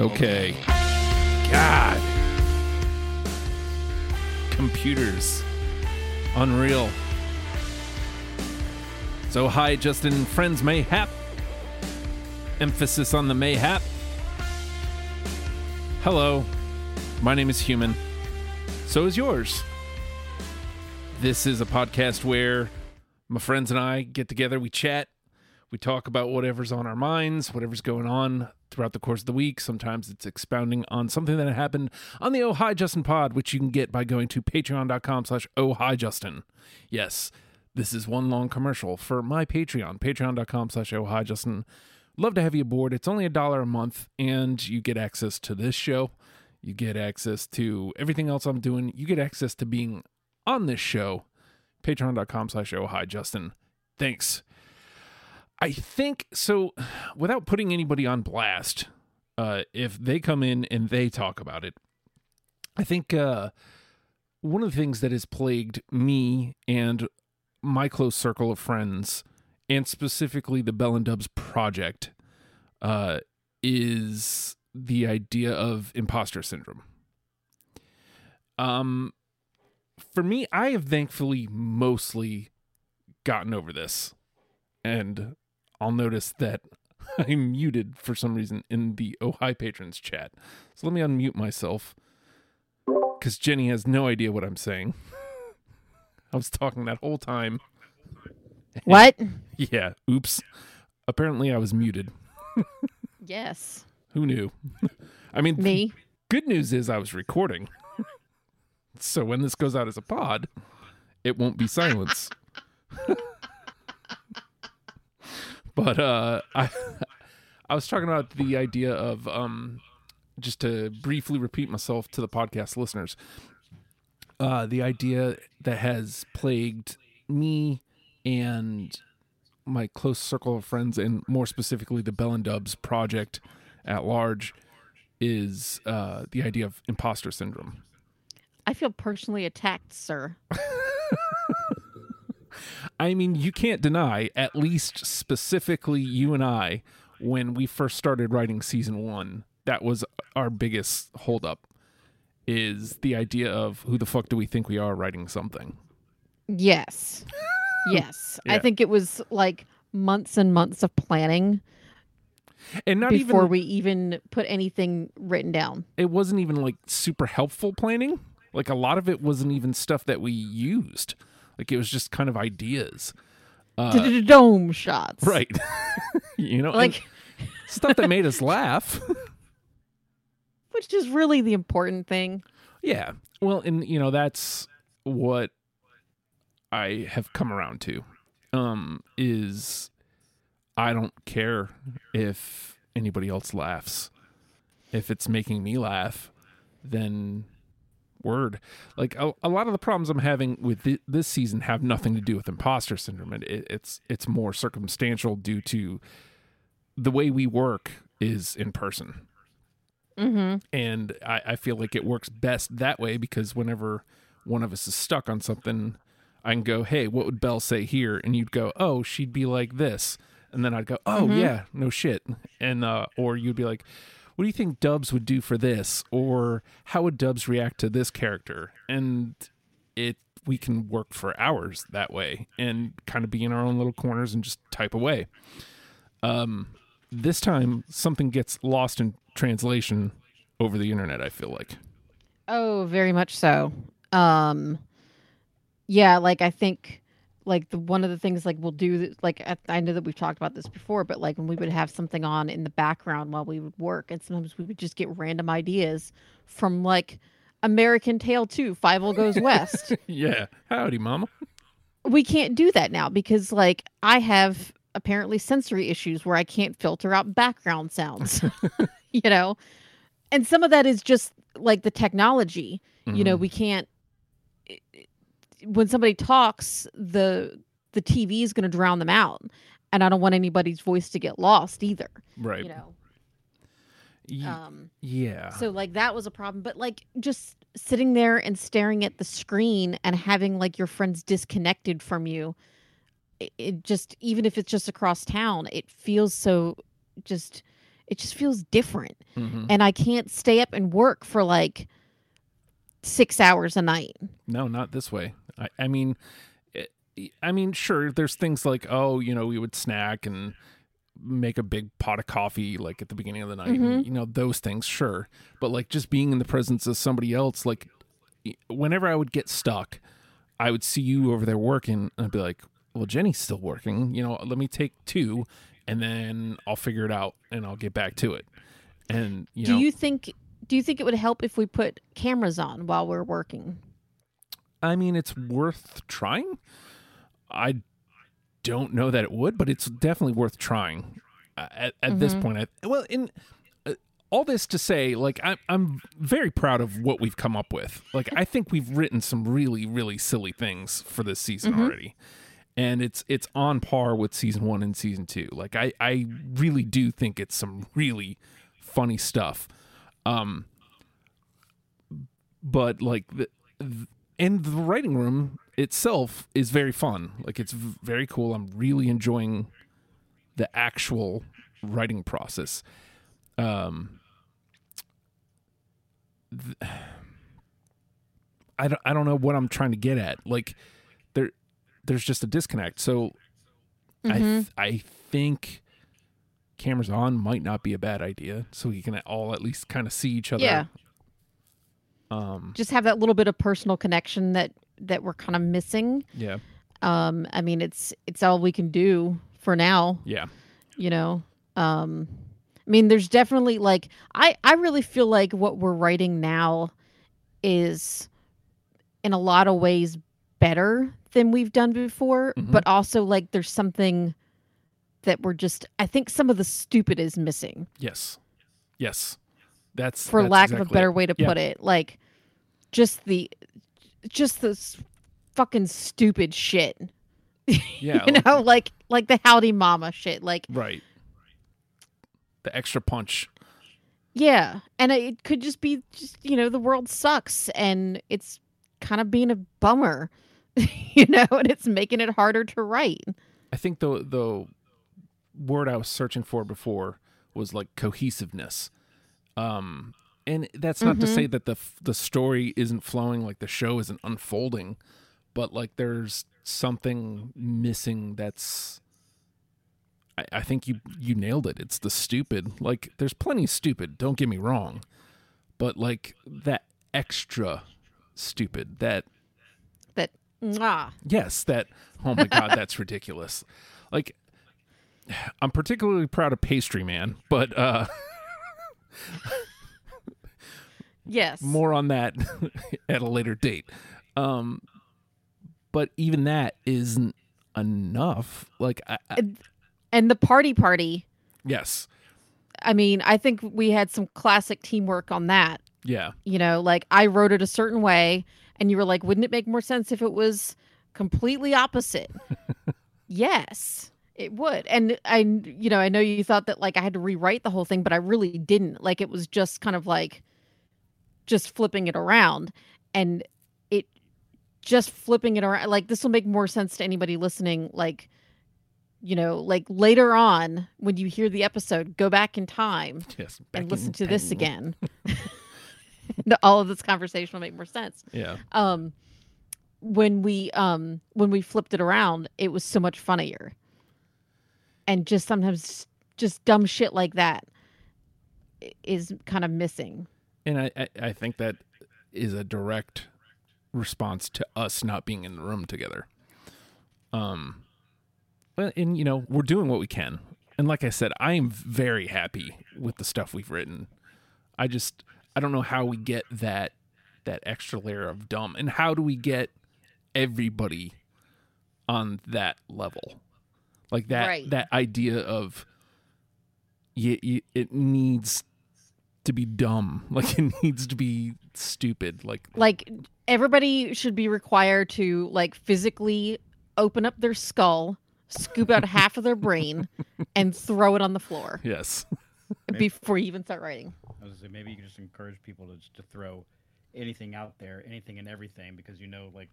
Okay. God. Computers. Unreal. So, hi, Justin Friends Mayhap. Emphasis on the mayhap. Hello. My name is Human. So is yours. This is a podcast where my friends and I get together, we chat, we talk about whatever's on our minds, whatever's going on throughout the course of the week. Sometimes it's expounding on something that happened on the Oh Hi Justin pod, which you can get by going to patreon.com slash oh hi Justin. Yes, this is one long commercial for my Patreon, patreon.com slash oh hi Justin. Love to have you aboard. It's only a dollar a month, and you get access to this show. You get access to everything else I'm doing. You get access to being on this show. Patreon.com slash oh hi Justin. Thanks. I think so. Without putting anybody on blast, uh, if they come in and they talk about it, I think uh, one of the things that has plagued me and my close circle of friends, and specifically the Belle and Dubs project, uh, is the idea of imposter syndrome. Um, for me, I have thankfully mostly gotten over this, and I'll notice that I'm muted for some reason in the Oh Hi Patrons chat. So let me unmute myself because Jenny has no idea what I'm saying. I was talking that whole time. What? Yeah, oops. Apparently, I was muted. yes. Who knew? I mean, Me. good news is I was recording. so when this goes out as a pod, it won't be silence. But uh I I was talking about the idea of um just to briefly repeat myself to the podcast listeners. Uh the idea that has plagued me and my close circle of friends and more specifically the Belle and Dubs project at large is uh the idea of imposter syndrome. I feel personally attacked, sir. I mean, you can't deny, at least specifically you and I, when we first started writing season one, that was our biggest holdup. Is the idea of who the fuck do we think we are writing something? Yes. yes. Yeah. I think it was like months and months of planning And not before even we even put anything written down. it wasn't even like super helpful planning. Like a lot of it wasn't even stuff that we used. Like it was just kind of ideas. Uh, Dome shots. right. you know, Like, stuff that made us laugh. which is really the important thing. Yeah. Well, and you know, that's what I have come around to. Um is I don't care if anybody else laughs. If it's making me laugh, then word. Like a, a lot of the problems I'm having with thi- this season have nothing to do with imposter syndrome. It, it, it's it's more circumstantial due to the way we work is in person Mm-hmm. and I, I feel like it works best that way because whenever one of us is stuck on something i can go hey what would belle say here and you'd go oh she'd be like this and then i'd go oh Mhm. yeah no shit and uh or you'd be like what do you think dubs would do for this? Or how would dubs react to this character? And it we can work for hours that way and kind of be in our own little corners and just type away. Um this time something gets lost in translation over the internet i feel like. Oh, very much so. Um, yeah, like I think, like the one of the things like we'll do, like I, I know that we've talked about this before, but like when we would have something on in the background while we would work, and sometimes we would just get random ideas from like American Tail Two, Fievel Goes West. yeah howdy mama we can't do that now because like I have apparently sensory issues where I can't filter out background sounds. you know? And some of that is just like the technology. You know, Mhm. we can't when somebody talks, the the TV is going to drown them out. And I don't want anybody's voice to get lost either, right you know. Ye- Um yeah so like that was a problem, but like just sitting there and staring at the screen and having like your friends disconnected from you, it, it just even if it's just across town, it feels so just it just feels different. Mhm. And I can't stay up and work for like six hours a night. No, not this way. I, I mean, eh, it, I mean, sure. There's things like, oh, you know, we would snack and make a big pot of coffee like at the beginning of the night. and, you know, those things, sure. But like just being in the presence of somebody else, like whenever I would get stuck, I would see you over there working, and I'd be like, well, Jenny's still working. You know, let me take two, and then I'll figure it out, and I'll get back to it. And you do know, you think do you think it would help if we put cameras on while we're working? I mean, it's worth trying. I don't know that it would, but it's definitely worth trying. Uh, at at this point, I, well, in uh, all this to say, like I'm, I'm very proud of what we've come up with. Like I think we've written some really, really silly things for this season already, and it's it's on par with season one and season two. Like I, I really do think it's some really funny stuff. Um, but like the, th- and the writing room itself is very fun. Like it's very cool. I'm really enjoying the actual writing process. Um, th- I don't, I don't know what I'm trying to get at. Like there, there's just a disconnect. So I, th- I think cameras on might not be a bad idea. So we can all at least kind of see each other. Yeah. Um, Just have that little bit of personal connection that that we're kind of missing. yeah. Um, I mean, it's it's all we can do for now. Yeah. you know um i mean there's definitely like i i really feel like what we're writing now is in a lot of ways better than we've done before Mhm. but also like there's something that we're just i think some of the stupid is missing Yes. Yes. That's for that's lack of a better it. way to Yeah. put it like just the just this fucking stupid shit Yeah. you know like like the howdy mama shit like right. The extra punch. Yeah, and it could just be just you know the world sucks and it's kind of being a bummer, you know, and it's making it harder to write. I think though the word I was searching for before was like cohesiveness. Um and that's not to Mhm. say that the the story isn't flowing like the show isn't unfolding, but like there's something missing that's I, I think you you nailed it. It's the stupid. Like there's plenty stupid, don't get me wrong. But like that extra stupid, that That ah, Yes, that. Oh my god, that's ridiculous. Like, I'm particularly proud of Pastry Man, but uh, yes, more on that at a later date. Um, but even that isn't enough. Like, I, I, and the party party. yes, I mean, I think we had some classic teamwork on that. yeah, You know, like I wrote it a certain way, and you were like, "Wouldn't it make more sense if it was completely opposite?" yes, it would. And I, you know, I know you thought that like I had to rewrite the whole thing, but I really didn't. Like it was just kind of like just flipping it around, and it just flipping it around. Like this will make more sense to anybody listening. Like. You know, like later on when you hear the episode, go back in time yes. back and listen to this again. All of this conversation will make more sense. Yeah, Um, when we um when we flipped it around, it was so much funnier. And just sometimes just dumb shit like that is kind of missing. and I, I I think that is a direct response to us not being in the room together. Um, and you know we're doing what we can, and like I said, I am very happy with the stuff we've written. I just I don't know how we get that that extra layer of dumb, and how do we get everybody on that level, like that Right. that idea of y y it needs to be dumb, like it needs to be stupid, like Like everybody should be required to like physically open up their skull, scoop out half of their brain, and throw it on the floor yes, before you even start writing. I was gonna say maybe you can just encourage people to to throw anything out there, anything and everything, because you know like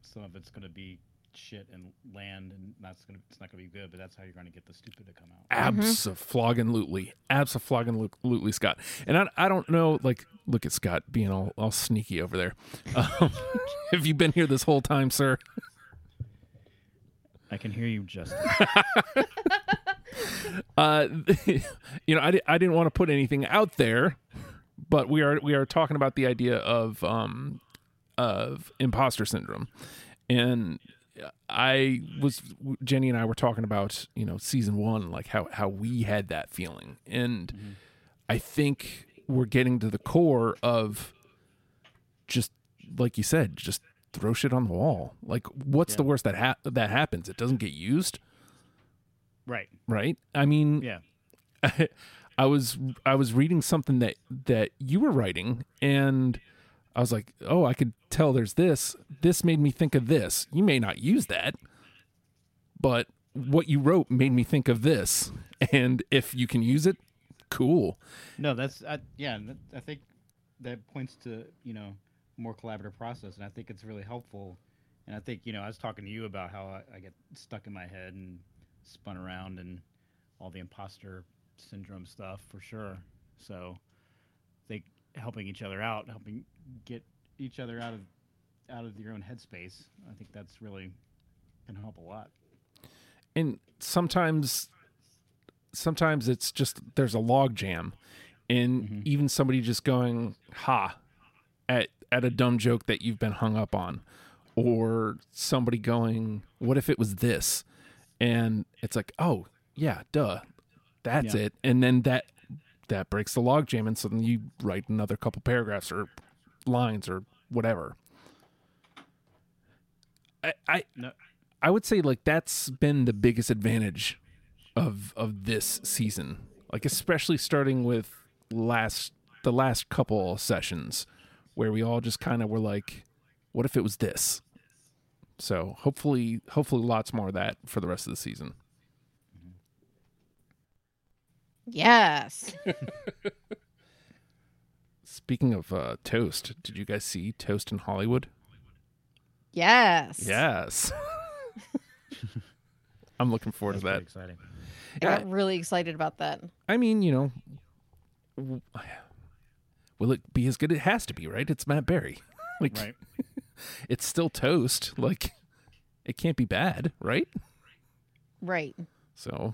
some of it's gonna be shit and land, and that's gonna it's not gonna be good. But that's how you're gonna get the stupid to come out. Absolutely, absolutely, Scott. And I, I don't know, like, look at Scott being all, all sneaky over there. Um, have you been here this whole time, sir? I can hear you, Justin. Uh, you know, I, I didn't want to put anything out there, but we are we are talking about the idea of um of imposter syndrome, and I was Jenny and I were talking about you know season one, like how how we had that feeling, and I think we're getting to the core of just like you said, just throw shit on the wall. Like, what's the worst that ha- that happens? It doesn't get used, right. right? I mean, Yeah. I was I was reading something that that you were writing and I was like, "Oh, I could tell there's this. This made me think of this. You may not use that, but what you wrote made me think of this. And if you can use it, cool. No, that's I, yeah. I think that points to you know more collaborative process, and I think it's really helpful. And I think you know I was talking to you about how I, I get stuck in my head and spun around and all the imposter syndrome stuff for sure. So, I think helping each other out, helping get each other out of out of your own headspace, I think that's really can help a lot. And sometimes sometimes it's just there's a log jam and mm-hmm. even somebody just going ha at at a dumb joke that you've been hung up on or somebody going what if it was this and it's like oh yeah duh that's Yeah. it and then that that breaks the log jam and suddenly you write another couple paragraphs or lines or whatever i i No, I would say like that's been the biggest advantage of of this season. Like especially starting with last the last couple sessions where we all just kind of were like what if it was this? So hopefully hopefully lots more of that for the rest of the season. Yes. Speaking of uh, Toast, did you guys see Toast in Hollywood? Yes. Yes. I'm looking forward that's to that. exciting. I got really excited about that. I mean, you know, w- will it be as good? As it has to be, right? It's Matt Berry. like, Right. it's still toast. Like, it can't be bad, right? Right. So,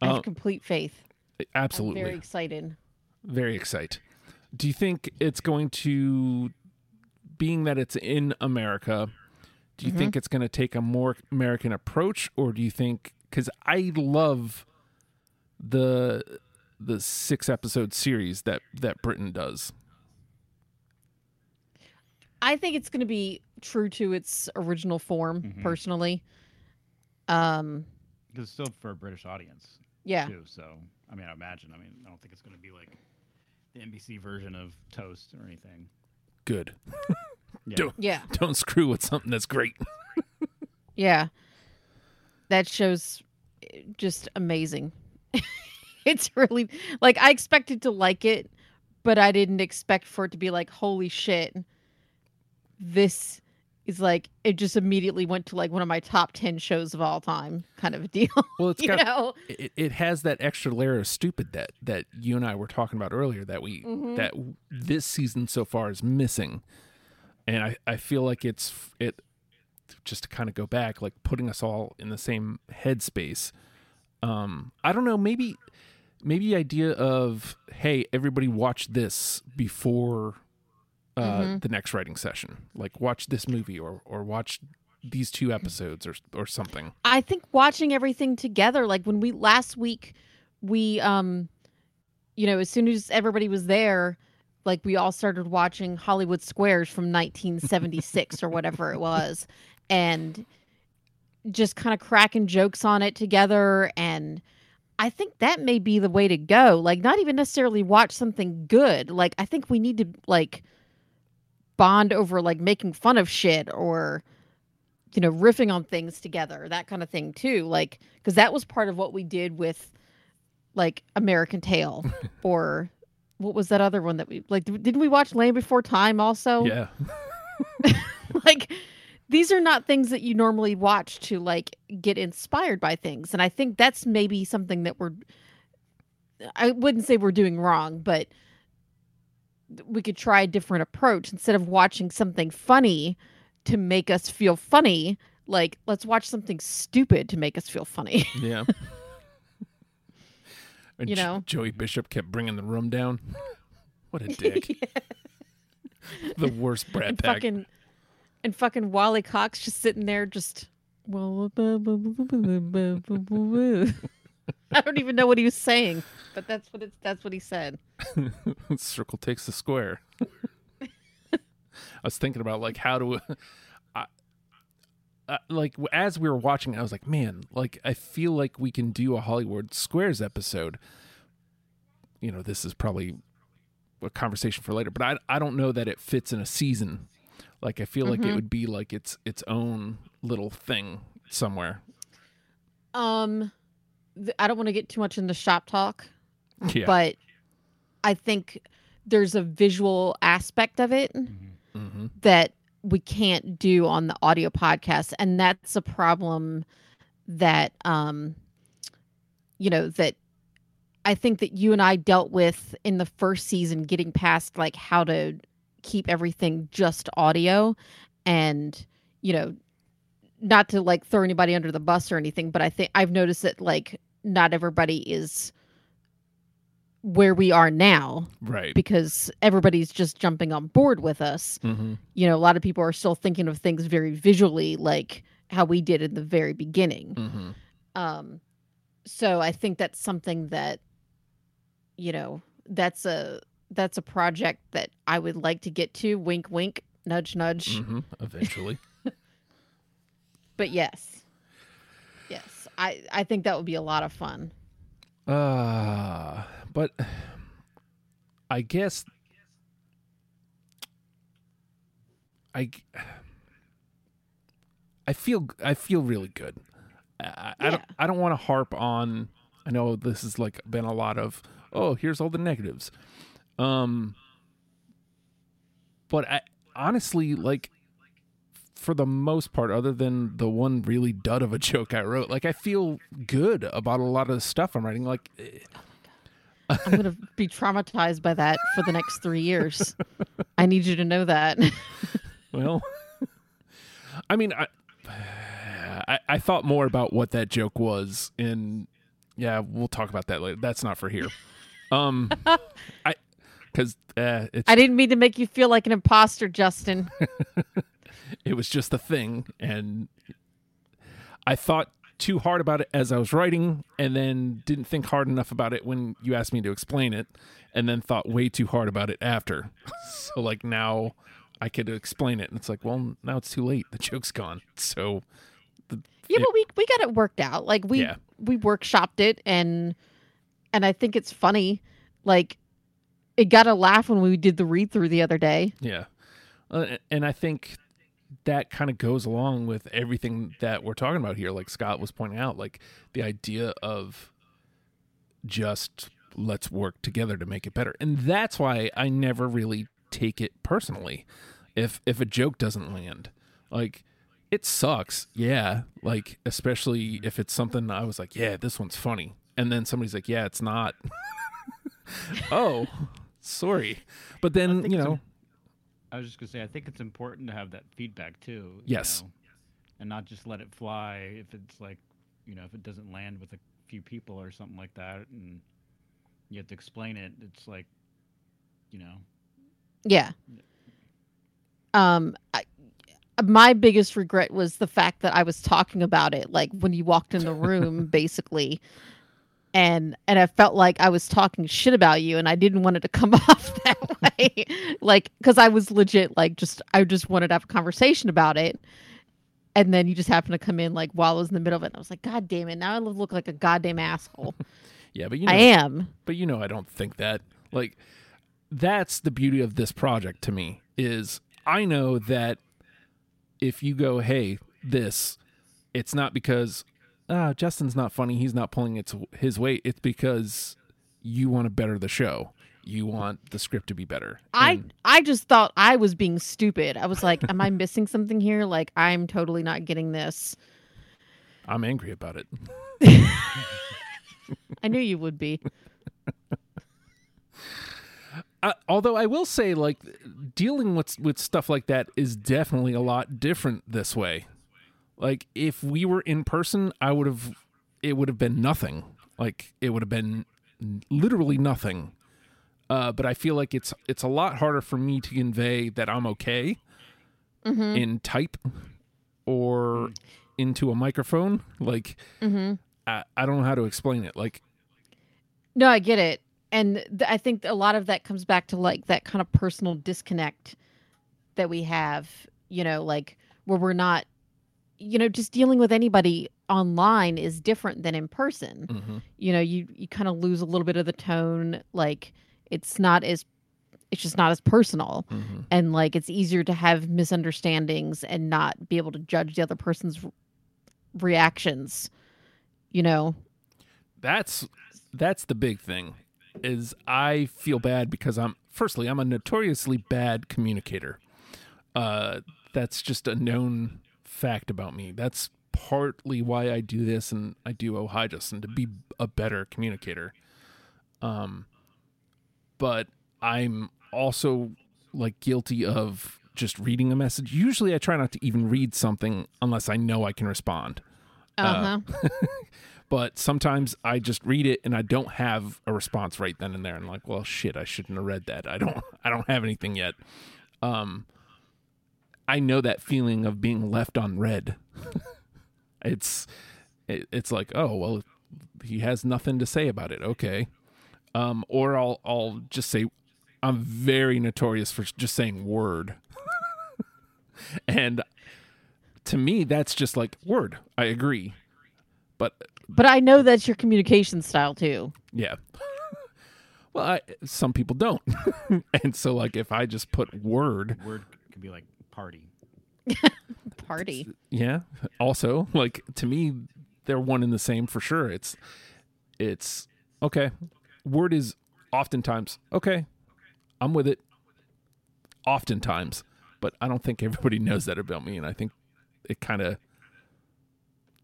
I have Uh, complete faith. absolutely, I'm very excited. very, excited. Excited. Do you think it's going to, being that it's in America, do you think it's going to take a more American approach, or do you think? Because I love the the six episode series that that Britain does. I think it's going to be true to its original form, Mhm. personally. Um, Because it's still for a British audience. yeah. too. So I mean, I imagine. I mean, I don't think it's going to be like the NBC version of Toast or anything. Good. Yeah. Don't Yeah. don't screw with something that's great. Yeah. That show's eh, just amazing. it's really like I expected to like it, but I didn't expect for it to be like, holy shit. This is like it just immediately went to like one of my top 10 shows of all time kind of a deal. Well, it's you got know? it, it has that extra layer of stupid that that you and I were talking about earlier that we Mhm. that this season so far is missing, and I I feel like it's it just to kind of go back like putting us all in the same headspace. Um, I don't know, maybe maybe the idea of hey everybody watch this before uh, Mhm. the next writing session, like watch this movie or or watch these two episodes or or something. I think watching everything together, like when we last week, we um, you know, as soon as everybody was there, like we all started watching Hollywood Squares from 1976 or whatever it was, and just kind of cracking jokes on it together. And I think that may be the way to go. Like, not even necessarily watch something good. Like, I think we need to like bond over like making fun of shit or you know riffing on things together that kind of thing too like because that was part of what we did with like american tail or what was that other one that we like did- didn't we watch land before time also Yeah. like these are not things that you normally watch to like get inspired by things and i think that's maybe something that we're i wouldn't say we're doing wrong but we could try a different approach instead of watching something funny to make us feel funny like let's watch something stupid to make us feel funny Yeah. And You know? Joey Bishop kept bringing the room down. what a dick. The worst Brad and Pack. fucking and fucking Wally Cox just sitting there just I don't even know what he was saying, but that's what it's that's what he said. Circle takes the square. I was thinking about like how to, I, uh, like as we were watching, I was like, man, like I feel like we can do a Hollywood Squares episode. You know, this is probably a conversation for later, but I I don't know that it fits in a season. Like I feel like it Mhm. would be like its its own little thing somewhere. Um I don't want to get too much into shop talk, Yeah. but I think there's a visual aspect of it hmm that we can't do on the audio podcast and that's a problem that um you know that I think that you and I dealt with in the first season getting past like how to keep everything just audio and you know not to like throw anybody under the bus or anything but I think I've noticed that like not everybody is where we are now Right. because everybody's just jumping on board with us hmm you know, a lot of people are still thinking of things very visually, like how we did in the very beginning. hmm Um, so I think that's something that, you know, that's a that's a project that I would like to get to. Wink, wink, nudge, nudge. hmm Eventually. But yes, yes, I I think that would be a lot of fun. Uh, but I guess I I feel I feel really good. I, I don't I don't want to harp on. I know this has like been a lot of oh here's all the negatives, um. But I honestly like for the most part, other than the one really dud of a joke I wrote, like I feel good about a lot of the stuff I'm writing. Like, eh, I'm gonna be traumatized by that for the next three years. I need you to know that. well, I mean, I, I I thought more about what that joke was, and yeah, we'll talk about that later. That's not for here. Um, I because uh, I didn't mean to make you feel like an imposter, Justin. It was just a thing and i thought too hard about it as i was writing and then didn't think hard enough about it when you asked me to explain it and then thought way too hard about it after so like now i could explain it and it's like well now it's too late the joke's gone so Yeah, It- but we we got it worked out. Like we Yeah. we workshopped it and and I think it's funny. Like it got a laugh when we did the read through the other day. yeah uh, and i think that kind of goes along with everything that we're talking about here like scott was pointing out like the idea of just let's work together to make it better. And that's why i never really take it personally. If if a joke doesn't land like it sucks yeah like especially if it's something i was like yeah this one's funny. And then somebody's like yeah it's not. Oh sorry. But then you know I was just gonna say, I think it's important to have that feedback too. you Yes. know, and not just let it fly if it's like, you know, if it doesn't land with a few people or something like that, and you have to explain it. It's like, you know, Yeah. Um I, my biggest regret was the fact that I was talking about it like when you walked in the room basically and and I felt like I was talking shit about you and I didn't want it to come off that way. Like cuz I was legit like just I just wanted to have a conversation about it. And then you just happened to come in like while I was in the middle of it and I was like god damn it now I look like a goddamn asshole. Yeah but you know I am. but you know i don't think that like that's the beauty of this project to me is i know that if you go hey this it's not because ah justin's not funny he's not pulling its his weight it's because you want to better the show. You want the script to be better. I And I just thought I was being stupid. I was like, am I missing something here? Like I'm totally not getting this. I'm angry about it. I knew you would be. Uh, although I will say, like dealing with with stuff like that is definitely a lot different this way. Like if we were in person, I would have, it would have been nothing. Like it would have been literally nothing. Uh, but I feel like it's it's a lot harder for me to convey that I'm okay in type or into a microphone. Like I, I don't know how to explain it. Like No, I get it. And th- I think a lot of that comes back to like that kind of personal disconnect that we have, you know, like where we're not, you know, just dealing with anybody online is different than in person. mhm. You know, you you kind of lose a little bit of the tone. Like it's not as, it's just not as personal, Mhm. and like it's easier to have misunderstandings and not be able to judge the other person's r- reactions. You know, that's that's the big thing is i feel bad because i'm firstly i'm a notoriously bad communicator uh that's just a known fact about me that's partly why i do this and i do oh hi justin to be a better communicator um but i'm also like guilty of just reading a message usually i try not to even read something unless i know i can respond uh huh. but sometimes I just read it and I don't have a response right then and there. I'm like, well, shit, I shouldn't have read that. I don't, I don't have anything yet. Um, I know that feeling of being left on read. it's, it, it's like, oh well, he has nothing to say about it. Okay, um, or I'll, I'll just say, I'm very notorious for just saying word, and to me, that's just like word. I agree, but But I know that's your communication style too. yeah. well, I, some people don't, and so like if I just put word, Word could be like party. Party. yeah. Also, like to me, they're one and the same for sure. It's, it's okay. Word is oftentimes okay. I'm with it. Oftentimes, but I don't think everybody knows that about me, and I think it kind of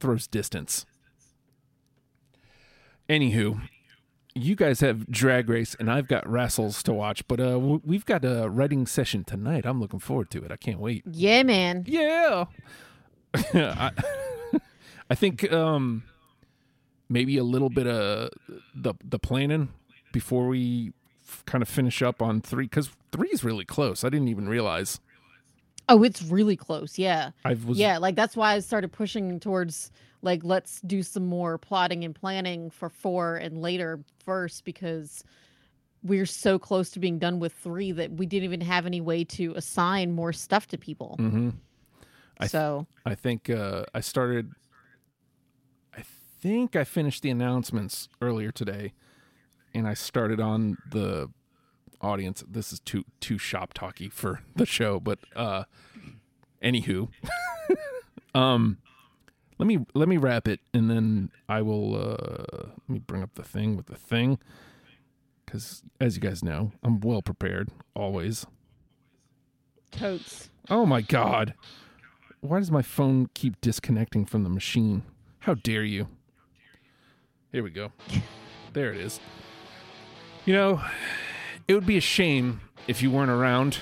throws distance. Anywho, you guys have Drag Race, and I've got wrestles to watch, but uh, we've got a writing session tonight. I'm looking forward to it. I can't wait. Yeah, man. Yeah. I, I think um, maybe a little bit of the the planning before we f- kind of finish up on three because three is really close. I didn't even realize. Oh, it's really close. Yeah. I was Yeah, like that's why I started pushing towards like let's do some more plotting and planning for 4 and later first because we're so close to being done with 3 that we didn't even have any way to assign more stuff to people. hmm I th- so, I think uh, I started. I think I finished the announcements earlier today, and I started on the audience. This is too too shop talky for the show, but uh, anywho, um, let me let me wrap it, and then I will. Uh, let me bring up the thing with the thing, because as you guys know, I'm well prepared always. totes. Oh my god. Why does my phone keep disconnecting from the machine? How dare you? Here we go. There it is. You know, it would be a shame if you weren't around.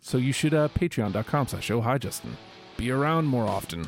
So you should uh patreon.com slash oh hi Justin. Be around more often.